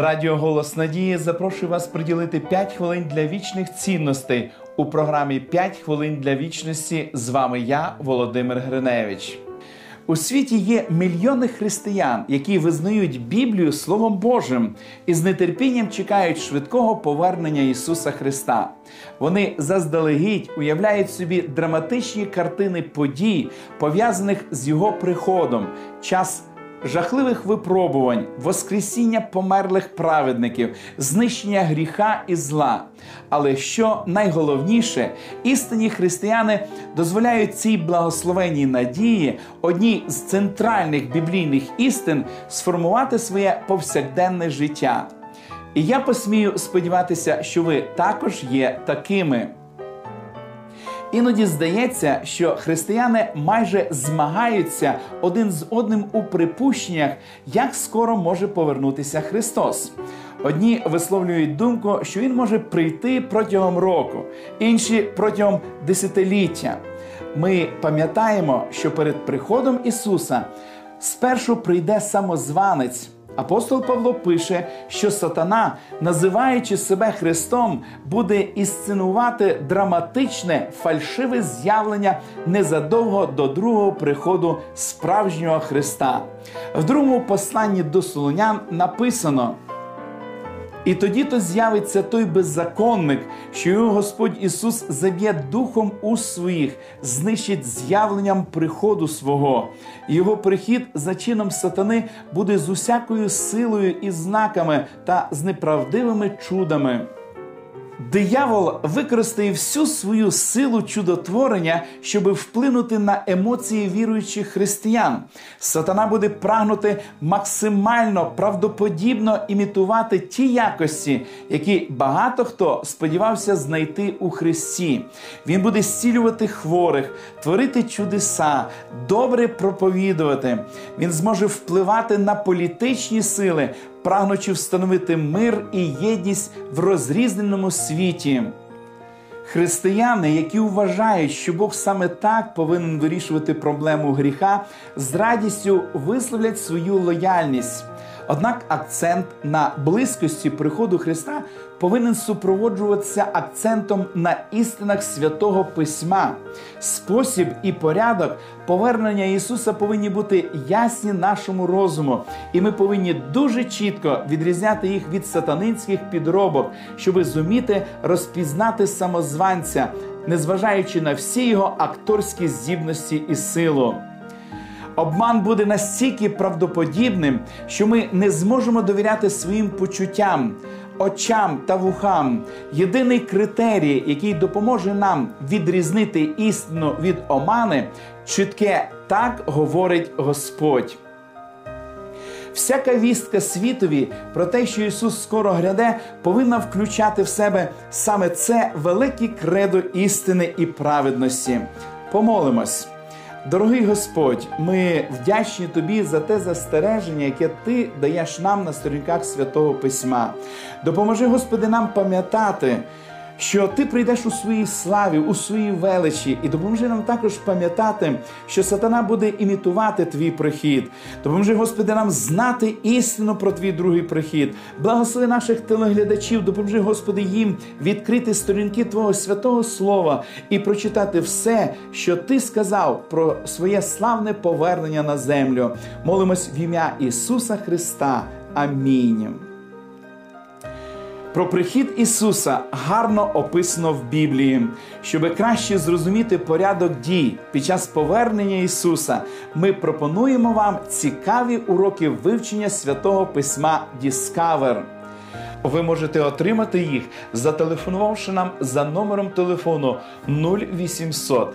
Радіо Голос Надії запрошує вас приділити 5 хвилин для вічних цінностей у програмі «5 хвилин для вічності. З вами я, Володимир Гриневич. У світі є мільйони християн, які визнають Біблію Словом Божим і з нетерпінням чекають швидкого повернення Ісуса Христа. Вони заздалегідь уявляють собі драматичні картини подій, пов'язаних з Його приходом, час жахливих випробувань, воскресіння померлих праведників, знищення гріха і зла. Але що найголовніше, істинні християни дозволяють цій благословенній надії, одній з центральних біблійних істин, сформувати своє повсякденне життя. І я посмію сподіватися, що ви також є такими. Іноді здається, що християни майже змагаються один з одним у припущеннях, як скоро може повернутися Христос. Одні висловлюють думку, що він може прийти протягом року, інші протягом десятиліття. Ми пам'ятаємо, що перед приходом Ісуса спершу прийде самозванець. Апостол Павло пише, що сатана, називаючи себе Христом, буде ісценувати драматичне фальшиве з'явлення незадовго до другого приходу справжнього Христа. В другому посланні до Солонян написано. І тоді то з'явиться той беззаконник, що його Господь Ісус заб'є духом у своїх, знищить з'явленням приходу свого. Його прихід за чином сатани буде з усякою силою і знаками та з неправдивими чудами. Диявол використає всю свою силу чудотворення, щоб вплинути на емоції віруючих християн. Сатана буде прагнути максимально правдоподібно імітувати ті якості, які багато хто сподівався знайти у Христі. Він буде зцілювати хворих, творити чудеса, добре проповідувати. Він зможе впливати на політичні сили, прагнучи встановити мир і єдність в розрізненому світі. Християни, які вважають, що Бог саме так повинен вирішувати проблему гріха, з радістю висловлять свою лояльність. Однак акцент на близькості приходу Христа повинен супроводжуватися акцентом на істинах святого Письма. Спосіб і порядок повернення Ісуса повинні бути ясні нашому розуму, і ми повинні дуже чітко відрізняти їх від сатанинських підробок, щоб зуміти розпізнати самозванця, незважаючи на всі його акторські здібності і силу. Обман буде настільки правдоподібним, що ми не зможемо довіряти своїм почуттям, очам та вухам. Єдиний критерій, який допоможе нам відрізнити істину від омани, чітке так говорить Господь. Всяка вістка світові про те, що Ісус скоро гряде, повинна включати в себе саме це велике кредо істини і праведності. Помолимось. Дорогий Господь, ми вдячні Тобі за те застереження, яке Ти даєш нам на сторінках святого Письма. Допоможи, Господи, нам пам'ятати що ти прийдеш у своїй славі, у своїй величі, і допоможи нам також пам'ятати, що сатана буде імітувати твій прихід. Допоможи, Господи, нам знати істину про твій другий прихід. Благослови наших телеглядачів, допоможи, Господи, їм відкрити сторінки Твого святого Слова і прочитати все, що Ти сказав про своє славне повернення на землю. Молимось в ім'я Ісуса Христа. Амінь. Про прихід Ісуса гарно описано в Біблії. Щоб краще зрозуміти порядок дій під час повернення Ісуса, ми пропонуємо вам цікаві уроки вивчення святого письма Discover. Ви можете отримати їх, зателефонувавши нам за номером телефону 0800